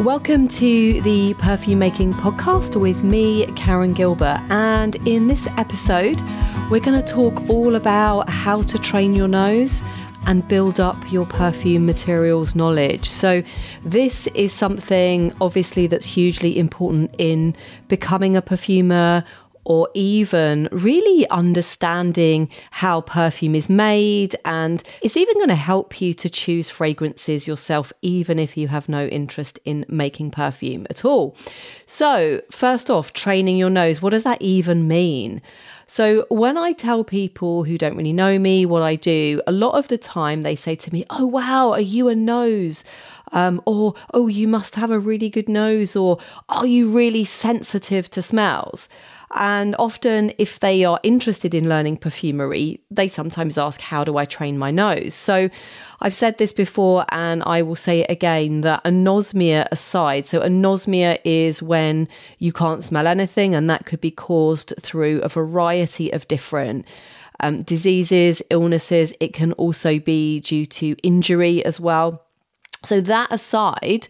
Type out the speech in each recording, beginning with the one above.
Welcome to the Perfume Making Podcast with me, Karen Gilbert. And in this episode, we're going to talk all about how to train your nose and build up your perfume materials knowledge. So, this is something obviously that's hugely important in becoming a perfumer or even really understanding how perfume is made. And it's even going to help you to choose fragrances yourself, even if you have no interest in making perfume at all. So, first off, training your nose, what does that even mean? So, when I tell people who don't really know me what I do, a lot of the time they say to me, Oh, wow, are you a nose? Um, or, oh, you must have a really good nose, or are you really sensitive to smells? And often, if they are interested in learning perfumery, they sometimes ask, How do I train my nose? So I've said this before and I will say it again that anosmia aside, so anosmia is when you can't smell anything, and that could be caused through a variety of different. Um, diseases, illnesses. It can also be due to injury as well. So, that aside,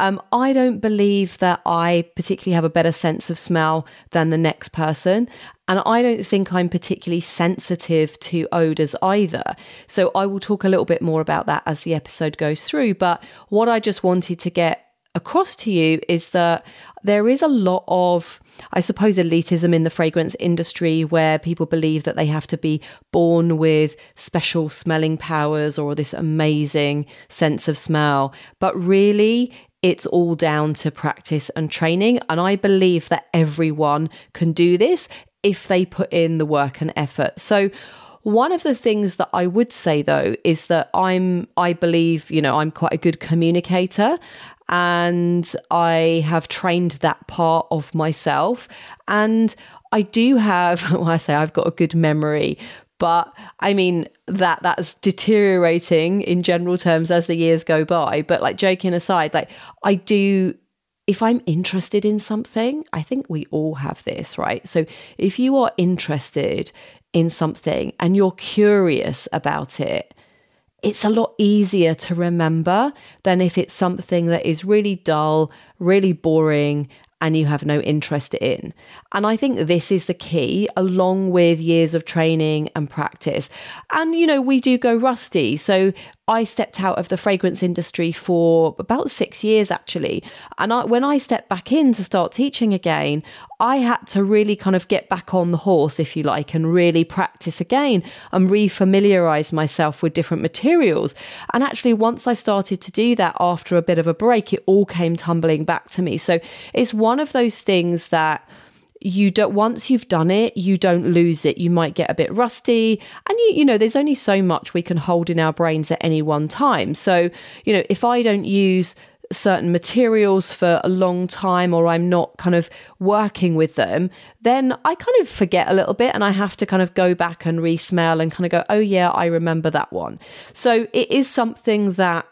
um, I don't believe that I particularly have a better sense of smell than the next person. And I don't think I'm particularly sensitive to odours either. So I will talk a little bit more about that as the episode goes through. But what I just wanted to get across to you is that there is a lot of, I suppose, elitism in the fragrance industry where people believe that they have to be born with special smelling powers or this amazing sense of smell. But really, it's all down to practice and training. And I believe that everyone can do this if they put in the work and effort. So, one of the things that I would say though is that I'm, I believe, you know, I'm quite a good communicator and I have trained that part of myself. And I do have, well, I say I've got a good memory, but I mean that that's deteriorating in general terms as the years go by. But like joking aside, like I do if I'm interested in something, I think we all have this, right? So if you are interested in something and you're curious about it, it's a lot easier to remember than if it's something that is really dull, really boring, and you have no interest in. And I think this is the key, along with years of training and practice. And, you know, we do go rusty. So I stepped out of the fragrance industry for about six years, actually. And I, when I stepped back in to start teaching again, I had to really kind of get back on the horse, if you like, and really practice again and refamiliarize myself with different materials. And actually, once I started to do that after a bit of a break, it all came tumbling back to me. So it's one of those things that you don't once you've done it you don't lose it. You might get a bit rusty. And you you know there's only so much we can hold in our brains at any one time. So you know if i don't use certain materials for a long time or I'm not kind of working with them, then I kind of forget a little bit and I have to kind of go back and re smell and kind of go, oh, yeah, I remember that one. So it is something that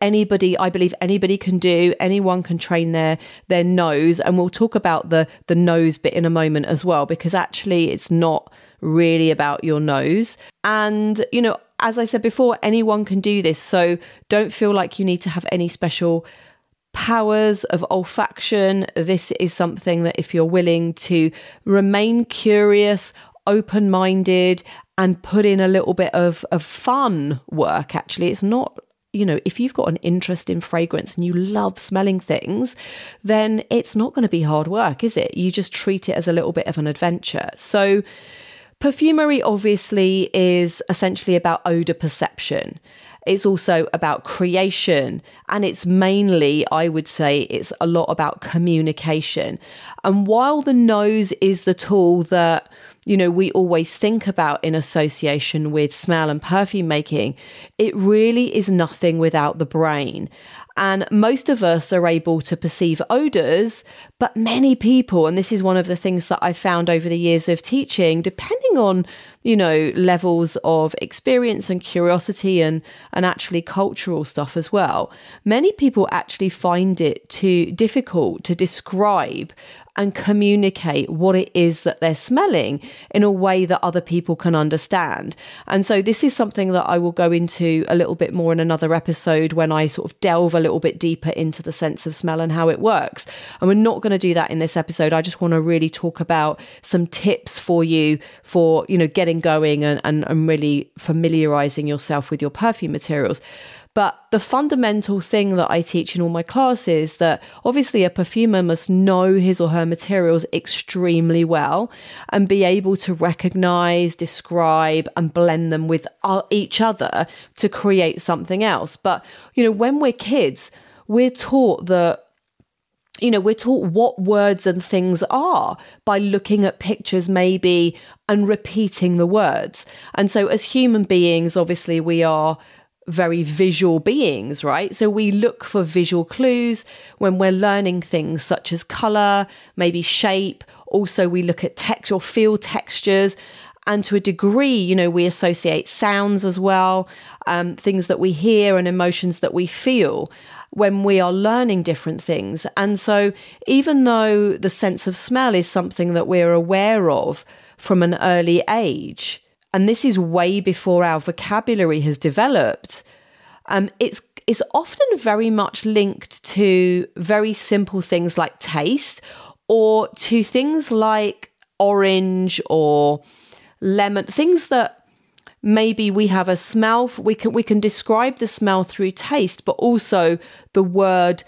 anybody i believe anybody can do anyone can train their their nose. And we'll talk about the the nose bit in a moment as well because actually it's not really about your nose. And you know as i said before anyone can do this. So don't feel like you need to have any special powers of olfaction. This is something that if you're willing to remain curious open minded and put in a little bit of, of fun work actually it's not you know, if you've got an interest in fragrance and you love smelling things, then it's not going to be hard work, is it? You just treat it as a little bit of an adventure. So, perfumery obviously is essentially about odor perception. It's also about creation. And it's mainly, I would say, it's a lot about communication. And while the nose is the tool that you know, we always think about in association with smell and perfume making, it really is nothing without the brain. And most of us are able to perceive odors, but many people, and this is one of the things that I've found over the years of teaching, depending on, you know, levels of experience and curiosity and, and actually cultural stuff as well, many people actually find it too difficult to describe and communicate what it is that they're smelling in a way that other people can understand. And so, this is something that I will go into a little bit more in another episode when I sort of delve a little bit deeper into the sense of smell and how it works. And we're not going to do that in this episode. I just want to really talk about some tips for you for, you know, getting going and, and, and really familiarizing yourself with your perfume materials. But the fundamental thing that I teach in all my classes that obviously a perfumer must know his or her materials extremely well and be able to recognize, describe, and blend them with uh, each other to create something else. But, you know, when we're kids, we're taught that you know, we're taught what words and things are by looking at pictures, maybe, and repeating the words. And so, as human beings, obviously, we are very visual beings, right? So we look for visual clues when we're learning things such as color, maybe shape. Also, we look at text or feel textures. And to a degree, you know, we associate sounds as well, um, things that we hear and emotions that we feel when we are learning different things. And so, even though the sense of smell is something that we're aware of from an early age, and this is way before our vocabulary has developed, um, it's it's often very much linked to very simple things like taste or to things like orange or lemon, things that maybe we have a smell we can we can describe the smell through taste but also the word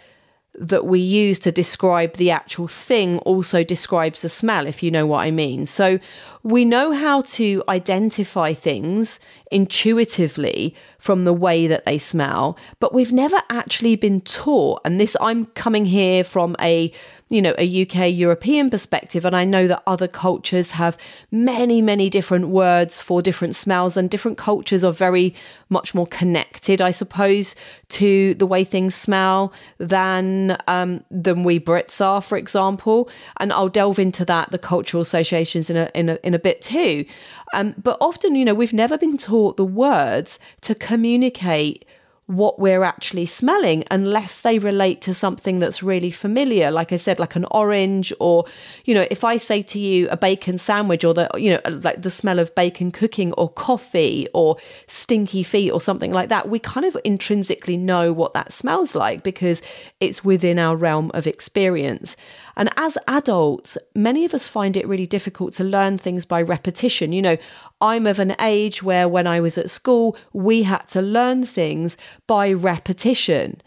that we use to describe the actual thing also describes the smell, if you know what I mean. So we know how to identify things intuitively from the way that they smell, but we've never actually been taught. And this, I'm coming here from a you know, a UK European perspective. And I know that other cultures have many, many different words for different smells, and different cultures are very much more connected, I suppose, to the way things smell than um, than we Brits are, for example. And I'll delve into that, the cultural associations in a in a in a bit too. Um, but often, you know, we've never been taught the words to communicate what we're actually smelling unless they relate to something that's really familiar like i said like an orange or you know if i say to you a bacon sandwich or the you know like the smell of bacon cooking or coffee or stinky feet or something like that we kind of intrinsically know what that smells like because it's within our realm of experience and as adults, many of us find it really difficult to learn things by repetition. You know, I'm of an age where when I was at school, we had to learn things by repetition.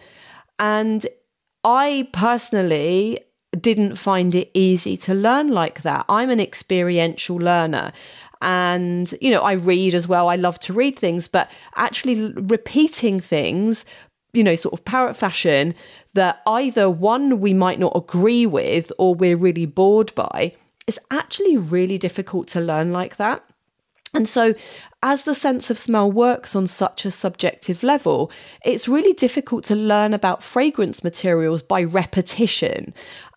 And I personally didn't find it easy to learn like that. I'm an experiential learner and you know i read as well i love to read things but actually repeating things you know sort of parrot fashion that either one we might not agree with or we're really bored by is actually really difficult to learn like that. And so, as the sense of smell works on such a subjective level, it's really difficult to learn about fragrance materials by repetition.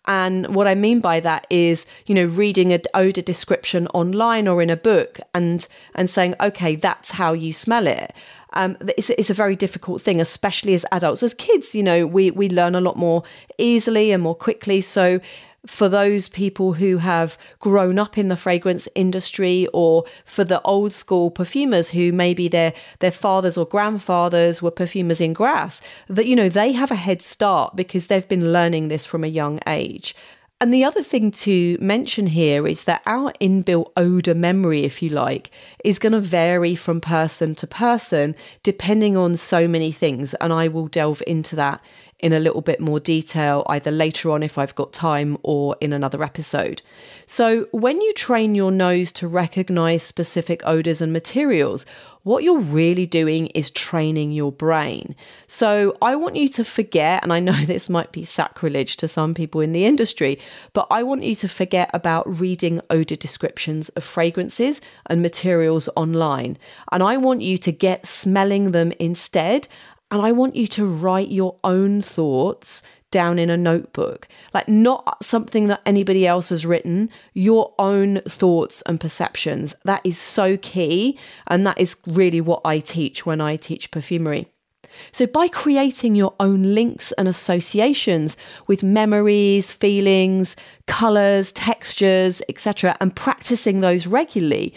And what I mean by that is, you know, reading an odor description online or in a book and and saying, okay, that's how you smell it um, it's, it's a very difficult thing, especially as adults. As kids, you know, we, we learn a lot more easily and more quickly. So, for those people who have grown up in the fragrance industry or for the old school perfumers who maybe their their fathers or grandfathers were perfumers in Grasse that you know they have a head start because they've been learning this from a young age and the other thing to mention here is that our inbuilt odor memory, if you like, is going to vary from person to person depending on so many things. And I will delve into that in a little bit more detail either later on if I've got time or in another episode. So, when you train your nose to recognize specific odors and materials, what you're really doing is training your brain. So I want you to forget, and I know this might be sacrilege to some people in the industry, but I want you to forget about reading odor descriptions of fragrances and materials online. And I want you to get smelling them instead. And I want you to write your own thoughts down in a notebook, like not something that anybody else has written, your own thoughts and perceptions. That is so key. And that is really what I teach when I teach perfumery. So, by creating your own links and associations with memories, feelings, colors, textures, etc., and practicing those regularly,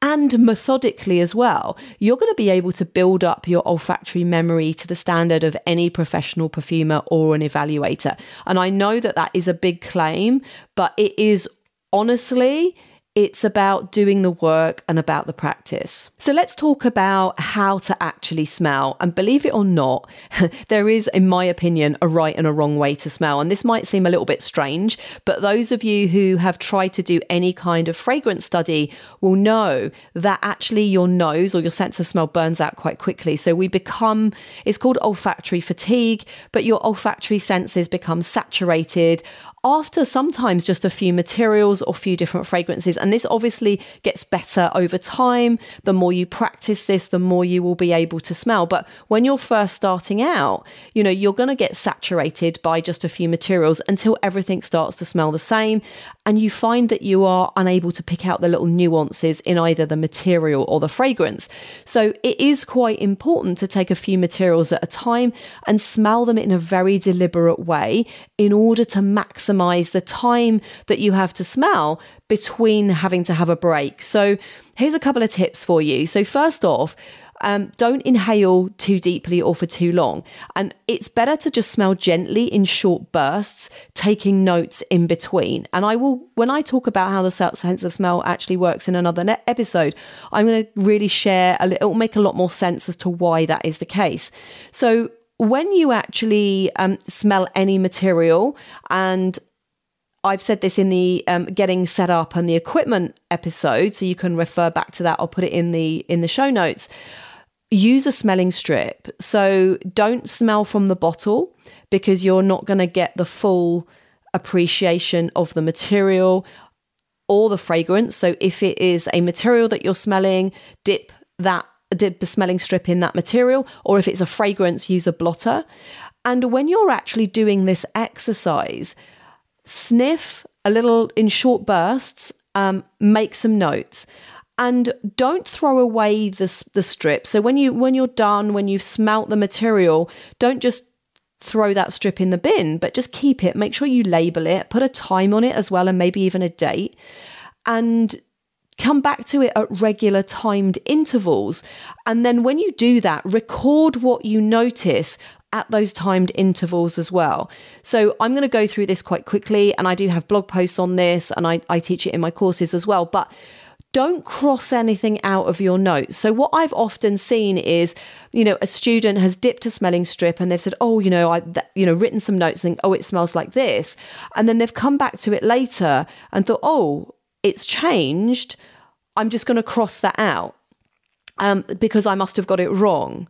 and methodically as well, you're going to be able to build up your olfactory memory to the standard of any professional perfumer or an evaluator. And I know that that is a big claim, but it is honestly it's about doing the work and about the practice. So let's talk about how to actually smell. And believe it or not, there is, in my opinion, a right and a wrong way to smell. And this might seem a little bit strange, but those of you who have tried to do any kind of fragrance study will know that actually your nose or your sense of smell burns out quite quickly. So we become, it's called olfactory fatigue, but your olfactory senses become saturated after sometimes just a few materials or few different fragrances. And this obviously gets better over time. The more you practice this, the more you will be able to smell. But when you're first starting out, you know, you're going to get saturated by just a few materials until everything starts to smell the same. And you find that you are unable to pick out the little nuances in either the material or the fragrance. So it is quite important to take a few materials at a time and smell them in a very deliberate way in order to maximize maximize the time that you have to smell between having to have a break. So, here's a couple of tips for you. So, first off, um, don't inhale too deeply or for too long. And it's better to just smell gently in short bursts, taking notes in between. And I will, when I talk about how the sense of smell actually works in another episode, I'm going to really share a little, it'll make a lot more sense as to why that is the case. So, when you actually um, smell any material, and I've said this in the um, getting set up and the equipment episode, so you can refer back to that. I'll put it in the in the show notes. Use a smelling strip. So don't smell from the bottle because you're not going to get the full appreciation of the material or the fragrance. So if it is a material that you're smelling, dip that dip the smelling strip in that material, or if it's a fragrance, use a blotter. And when you're actually doing this exercise, sniff a little in short bursts, um, make some notes. And don't throw away the, the strip. So when you when you're done, when you've smelt the material, don't just throw that strip in the bin, but just keep it. Make sure you label it, put a time on it as well, and maybe even a date. And come back to it at regular timed intervals. And then when you do that, record what you notice at those timed intervals as well. So I'm going to go through this quite quickly, and I do have blog posts on this, and I, I teach it in my courses as well. But don't cross anything out of your notes. So what I've often seen is, you know, a student has dipped a smelling strip and they've said, "Oh, you know, I th- you know, written some notes and oh, it smells like this." And then they've come back to it later and thought, "Oh, it's changed. I'm just going to cross that out um, because I must have got it wrong.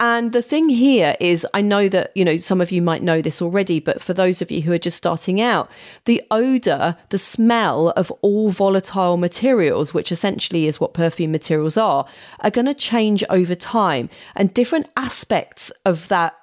And the thing here is, I know that, you know, some of you might know this already, but for those of you who are just starting out, the odor, the smell of all volatile materials, which essentially is what perfume materials are, are going to change over time. And different aspects of that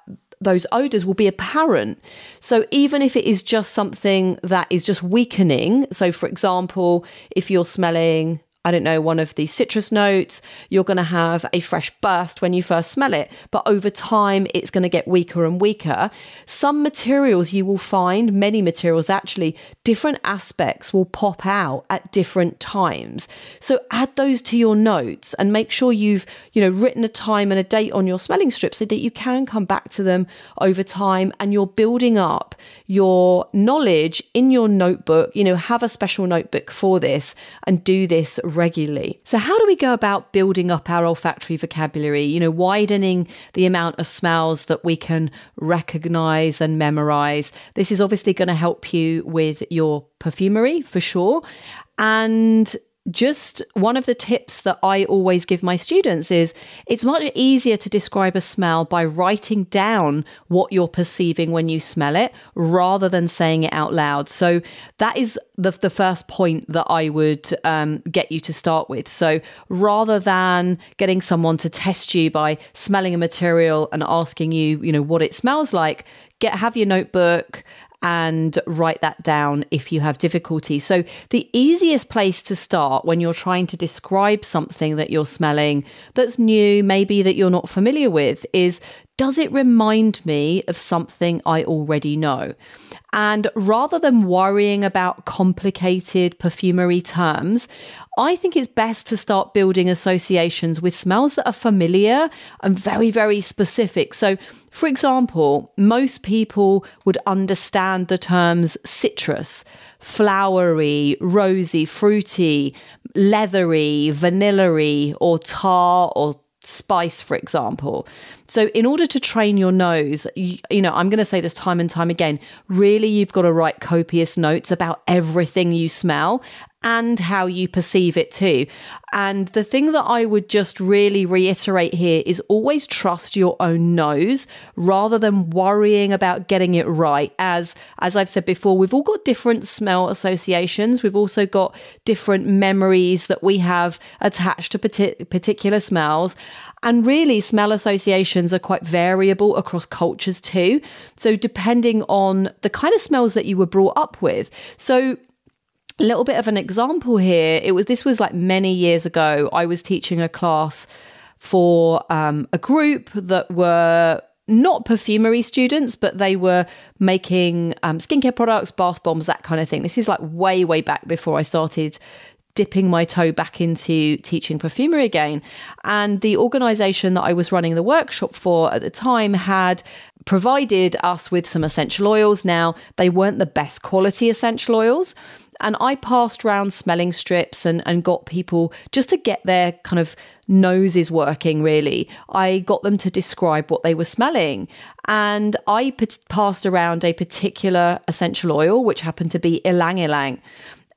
those odors will be apparent. So even if it is just something that is just weakening, so for example, if you're smelling I don't know, one of the citrus notes, you're going to have a fresh burst when you first smell it. But over time, it's going to get weaker and weaker. Some materials you will find, many materials actually, different aspects will pop out at different times. So add those to your notes and make sure you've, you know, written a time and a date on your smelling strip so that you can come back to them over time and you're building up your knowledge in your notebook. You know, have a special notebook for this and do this regularly. So, how do we go about building up our olfactory vocabulary? You know, widening the amount of smells that we can recognize and memorize. This is obviously going to help you with your perfumery for sure. And just one of the tips that I always give my students is it's much easier to describe a smell by writing down what you're perceiving when you smell it rather than saying it out loud. So that is the, the first point that I would um, get you to start with. So rather than getting someone to test you by smelling a material and asking you, you know, what it smells like, get have your notebook and write that down if you have difficulty. So, the easiest place to start when you're trying to describe something that you're smelling that's new, maybe that you're not familiar with, is does it remind me of something I already know? And rather than worrying about complicated perfumery terms, I think it's best to start building associations with smells that are familiar and very, very specific. So, for example, most people would understand the terms citrus, flowery, rosy, fruity, leathery, vanilla or tar or spice, for example. So, in order to train your nose, you, you know, I'm going to say this time and time again really, you've got to write copious notes about everything you smell and how you perceive it too. And the thing that I would just really reiterate here is always trust your own nose rather than worrying about getting it right. As as I've said before, we've all got different smell associations. We've also got different memories that we have attached to particular smells. And really, smell associations are quite variable across cultures too. So, depending on the kind of smells that you were brought up with. So, a little bit of an example here. It was this was like many years ago. I was teaching a class for um, a group that were not perfumery students, but they were making um, skincare products, bath bombs, that kind of thing. This is like way, way back before I started dipping my toe back into teaching perfumery again. And the organization that I was running the workshop for at the time had provided us with some essential oils. Now, they weren't the best quality essential oils. And I passed around smelling strips and, and got people just to get their kind of noses working, really. I got them to describe what they were smelling. And I p- passed around a particular essential oil, which happened to be ylang ylang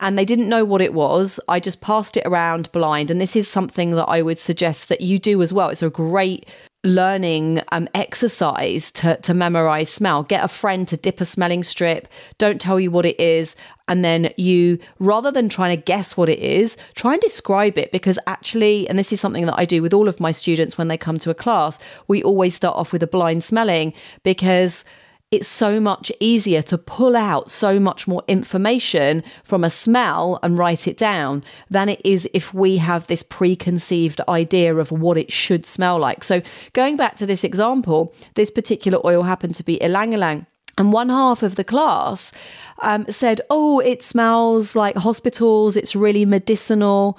and they didn't know what it was. I just passed it around blind. And this is something that I would suggest that you do as well. It's a great learning um, exercise to, to memorize smell. Get a friend to dip a smelling strip, don't tell you what it is. And then you, rather than trying to guess what it is, try and describe it because actually, and this is something that I do with all of my students when they come to a class, we always start off with a blind smelling because it's so much easier to pull out so much more information from a smell and write it down than it is if we have this preconceived idea of what it should smell like. So, going back to this example, this particular oil happened to be ylang ylang. And one half of the class um, said, Oh, it smells like hospitals, it's really medicinal.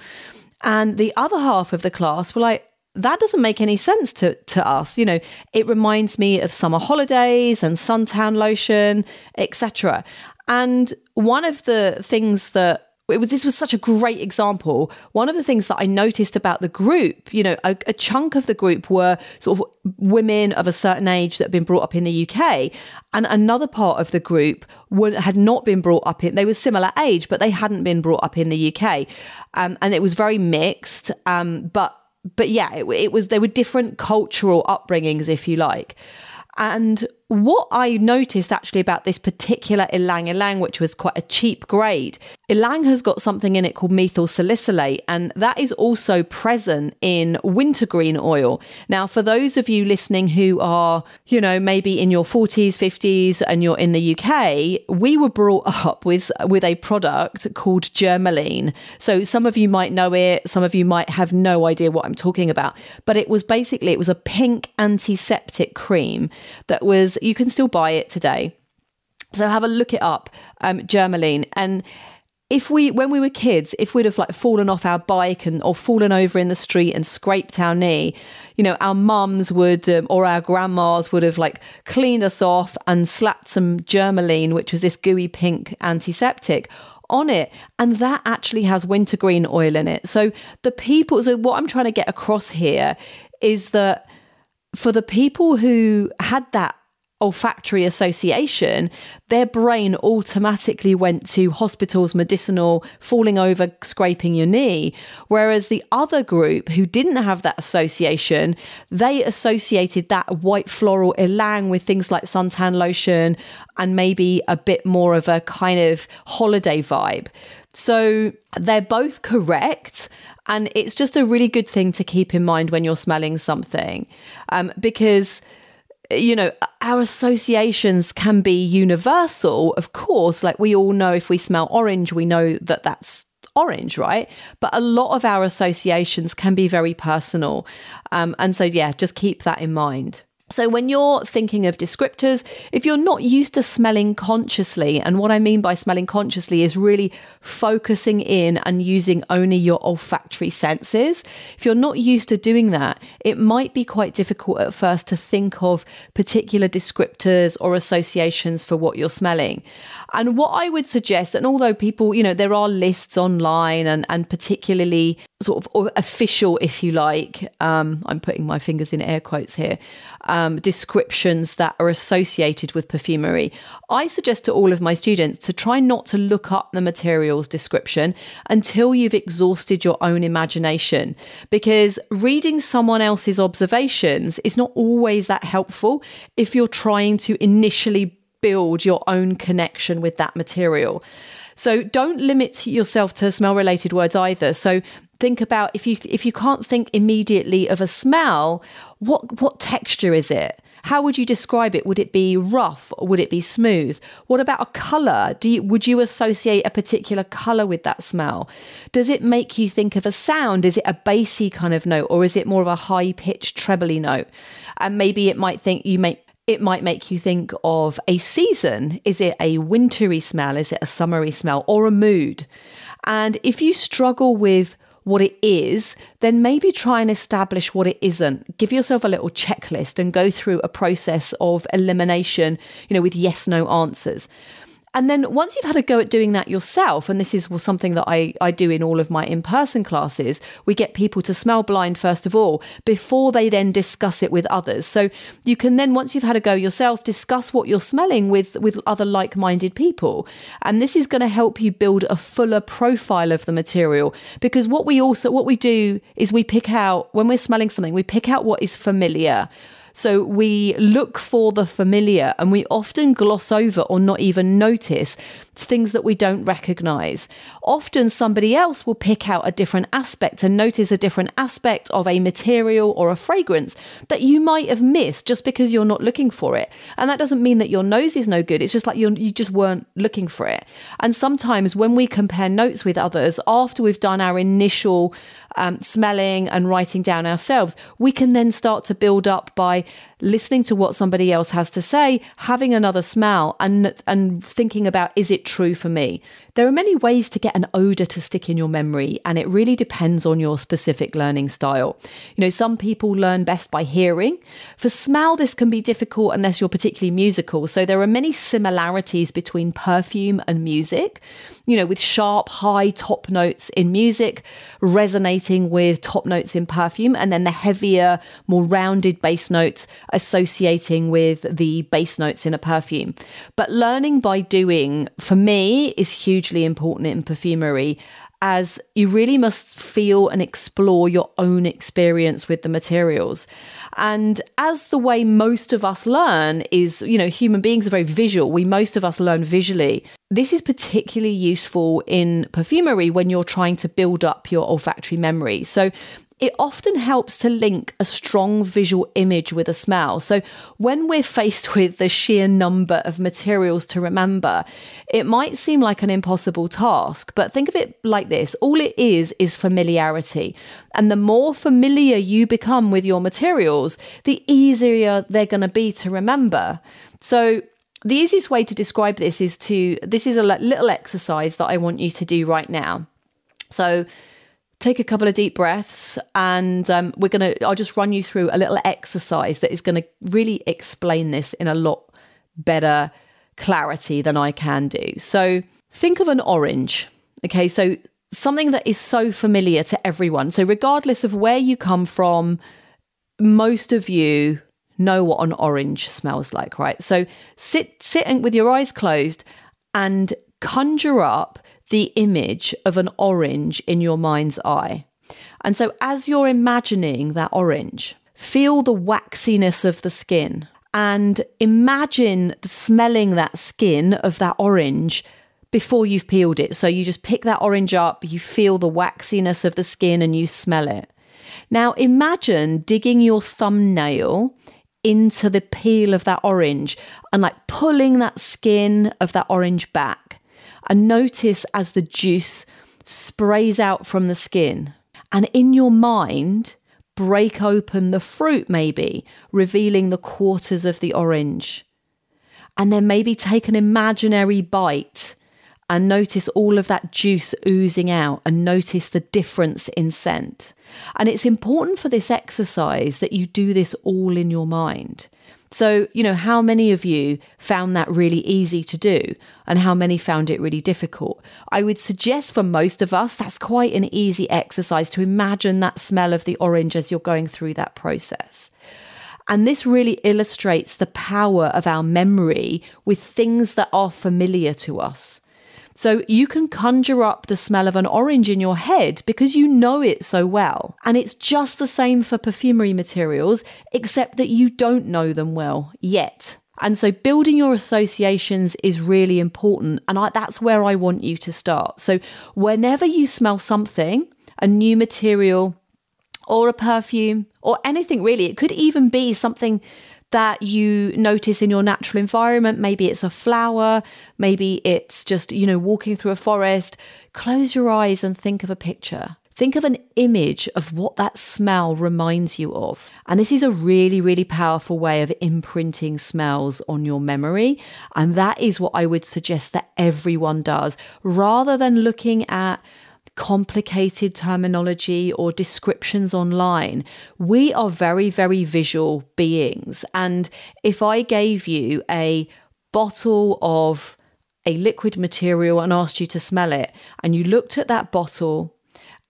And the other half of the class were like, that doesn't make any sense to, to us. You know, it reminds me of summer holidays and suntan lotion, etc. And one of the things that it was this was such a great example. One of the things that I noticed about the group, you know, a, a, chunk of the group were sort of women of a certain age that had been brought up in the UK, and another part of the group had not been brought up in. They were similar age, but they hadn't been brought up in the UK, um, and it was very mixed. Um, but but yeah, it, it was there were different cultural upbringings, if you like. And what I noticed actually about this particular ylang ylang, which was quite a cheap grade, ylang has got something in it called methyl salicylate, and that is also present in wintergreen oil. Now, for those of you listening who are, you know, maybe in your 40s, 50s, and you're in the UK, we were brought up with with a product called Germolene. So some of you might know it, some of you might have no idea what I'm talking about, but it was basically it was a pink antiseptic cream that was you can still buy it today. So have a look it up, um, Germolene. And if we, when we were kids, if we'd have like fallen off our bike and or fallen over in the street and scraped our knee, you know, our mums would um, or our grandmas would have like cleaned us off and slapped some Germolene, which was this gooey pink antiseptic, on it. And that actually has wintergreen oil in it. So the people, so what I'm trying to get across here is that for the people who had that olfactory association, their brain automatically went to hospitals, medicinal, falling over, scraping your knee. Whereas the other group who didn't have that association, they associated that white floral ylang with things like suntan lotion and maybe a bit more of a kind of holiday vibe. So they're both correct. And it's just a really good thing to keep in mind when you're smelling something um, because you know, our associations can be universal, of course. Like we all know if we smell orange, we know that that's orange, right? But a lot of our associations can be very personal. Um, and so, yeah, just keep that in mind. So, when you're thinking of descriptors, if you're not used to smelling consciously, and what I mean by smelling consciously is really focusing in and using only your olfactory senses, if you're not used to doing that, it might be quite difficult at first to think of particular descriptors or associations for what you're smelling. And what I would suggest, and although people, you know, there are lists online and, and particularly sort of official, if you like, um, I'm putting my fingers in air quotes here, um, descriptions that are associated with perfumery. I suggest to all of my students to try not to look up the materials description until you've exhausted your own imagination, because reading someone else's observations is not always that helpful if you're trying to initially build your own connection with that material. So don't limit yourself to smell related words either. So think about if you if you can't think immediately of a smell, what what texture is it? How would you describe it? Would it be rough would it be smooth? What about a color? Do you, would you associate a particular color with that smell? Does it make you think of a sound? Is it a bassy kind of note or is it more of a high pitched trebly note? And maybe it might think you may it might make you think of a season. Is it a wintry smell? Is it a summery smell or a mood? And if you struggle with what it is, then maybe try and establish what it isn't. Give yourself a little checklist and go through a process of elimination, you know, with yes no answers. And then once you've had a go at doing that yourself, and this is something that I, I do in all of my in person classes, we get people to smell blind first of all before they then discuss it with others. So you can then, once you've had a go yourself, discuss what you're smelling with, with other like minded people. And this is going to help you build a fuller profile of the material because what we also, what we do is we pick out, when we're smelling something, we pick out what is familiar so we look for the familiar and we often gloss over or not even notice things that we don't recognize. Often somebody else will pick out a different aspect and notice a different aspect of a material or a fragrance that you might have missed just because you're not looking for it. And that doesn't mean that your nose is no good. It's just like you you just weren't looking for it. And sometimes when we compare notes with others after we've done our initial um, smelling and writing down ourselves, we can then start to build up by listening to what somebody else has to say, having another smell, and and thinking about is it true for me. There are many ways to get an odor to stick in your memory, and it really depends on your specific learning style. You know, some people learn best by hearing. For smell, this can be difficult unless you're particularly musical. So there are many similarities between perfume and music. You know, with sharp, high top notes in music resonating with top notes in perfume, and then the heavier, more rounded bass notes associating with the bass notes in a perfume. But learning by doing, for me, is hugely important in perfumery as you really must feel and explore your own experience with the materials. And as the way most of us learn is, you know, human beings are very visual. We most of us learn visually. This is particularly useful in perfumery when you're trying to build up your olfactory memory. So it often helps to link a strong visual image with a smell. So when we're faced with the sheer number of materials to remember, it might seem like an impossible task, but think of it like this all it is is familiarity. And the more familiar you become with your materials, the easier they're going to be to remember. So the easiest way to describe this is to this is a little exercise that I want you to do right now. So take a couple of deep breaths and um, we're going to i'll just run you through a little exercise that is going to really explain this in a lot better clarity than i can do. So think of an orange okay? So something that is so familiar to everyone. So regardless of where you come from most of you know what an orange smells like right? So sit sitting with your eyes closed and conjure up the image of an orange in your mind's eye. And so, as you're imagining that orange, feel the waxiness of the skin and imagine smelling that skin of that orange before you've peeled it. So, you just pick that orange up, you feel the waxiness of the skin, and you smell it. Now, imagine digging your thumbnail into the peel of that orange and like pulling that skin of that orange back and notice as the juice sprays out from the skin. And in your mind, break open the fruit, maybe, revealing the quarters of the orange. And then maybe take an imaginary bite and notice all of that juice oozing out and notice the difference in scent. And it's important for this exercise that you do this all in your mind. So, you know, how many of you found that really easy to do and how many found it really difficult? I would suggest for most of us, that's quite an easy exercise to imagine that smell of the orange as you're going through that process. And this really illustrates the power of our memory with things that are familiar to us. So you can conjure up the smell of an orange in your head because you know it so well. And it's just the same for perfumery materials, except that you don't know them well yet. And so building your associations is really important. And I, that's where I want you to start. So whenever you smell something, a new material, or a perfume, or anything really, it could even be something that you notice in your natural environment. Maybe it's a flower, maybe it's just, you know, walking through a forest. Close your eyes and think of a picture. Think of an image of what that smell reminds you of. And this is a really, really powerful way of imprinting smells on your memory. And that is what I would suggest that everyone does rather than looking at complicated terminology or descriptions online. We are very, very visual beings. And if I gave you a bottle of a liquid material and asked you to smell it, and you looked at that bottle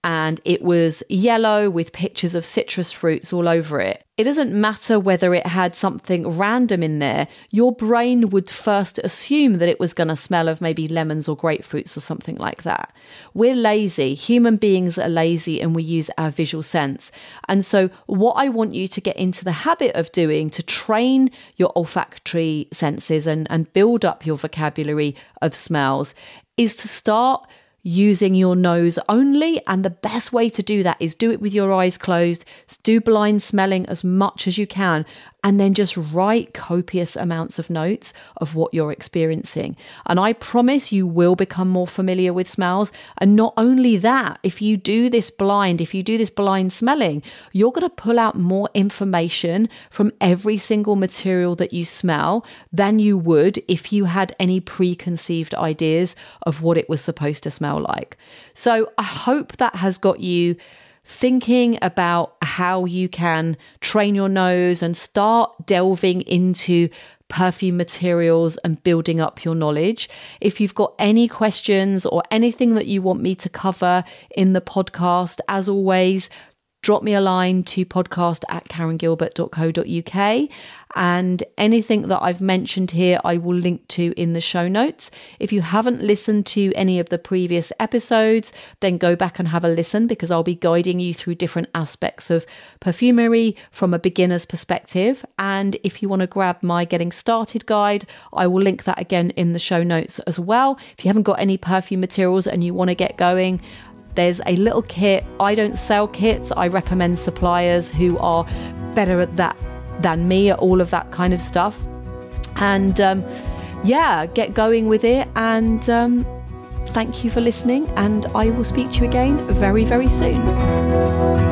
and it was yellow with pictures of citrus fruits all over it. It doesn't matter whether it had something random in there, your brain would first assume that it was going to smell of maybe lemons or grapefruits or something like that. We're lazy. Human beings are lazy and we use our visual sense. And so, what I want you to get into the habit of doing to train your olfactory senses and, and build up your vocabulary of smells is to start using your nose only. And the best way to do that is do it with your eyes closed, do blind smelling as much as you can, and then just write copious amounts of notes of what you're experiencing. And I promise you will become more familiar with smells. And not only that, if you do this blind, if you do this blind smelling, you're going to pull out more information from every single material that you smell than you would if you had any preconceived ideas of what it was supposed to smell like. So I hope that has got you thinking about how you can train your nose and start delving into perfume materials and building up your knowledge. If you've got any questions or anything that you want me to cover in the podcast, as always, drop me a line to podcast at karengilbert.co.uk. And anything that I've mentioned here, I will link to in the show notes. If you haven't listened to any of the previous episodes, then go back and have a listen because I'll be guiding you through different aspects of perfumery from a beginner's perspective. And if you want to grab my getting started guide, I will link that again in the show notes as well. If you haven't got any perfume materials and you want to get going, there's a little kit. I don't sell kits. I recommend suppliers who are better at that than me at all of that kind of stuff. And um, yeah, get going with it. And um, thank you for listening. And I will speak to you again very, very soon.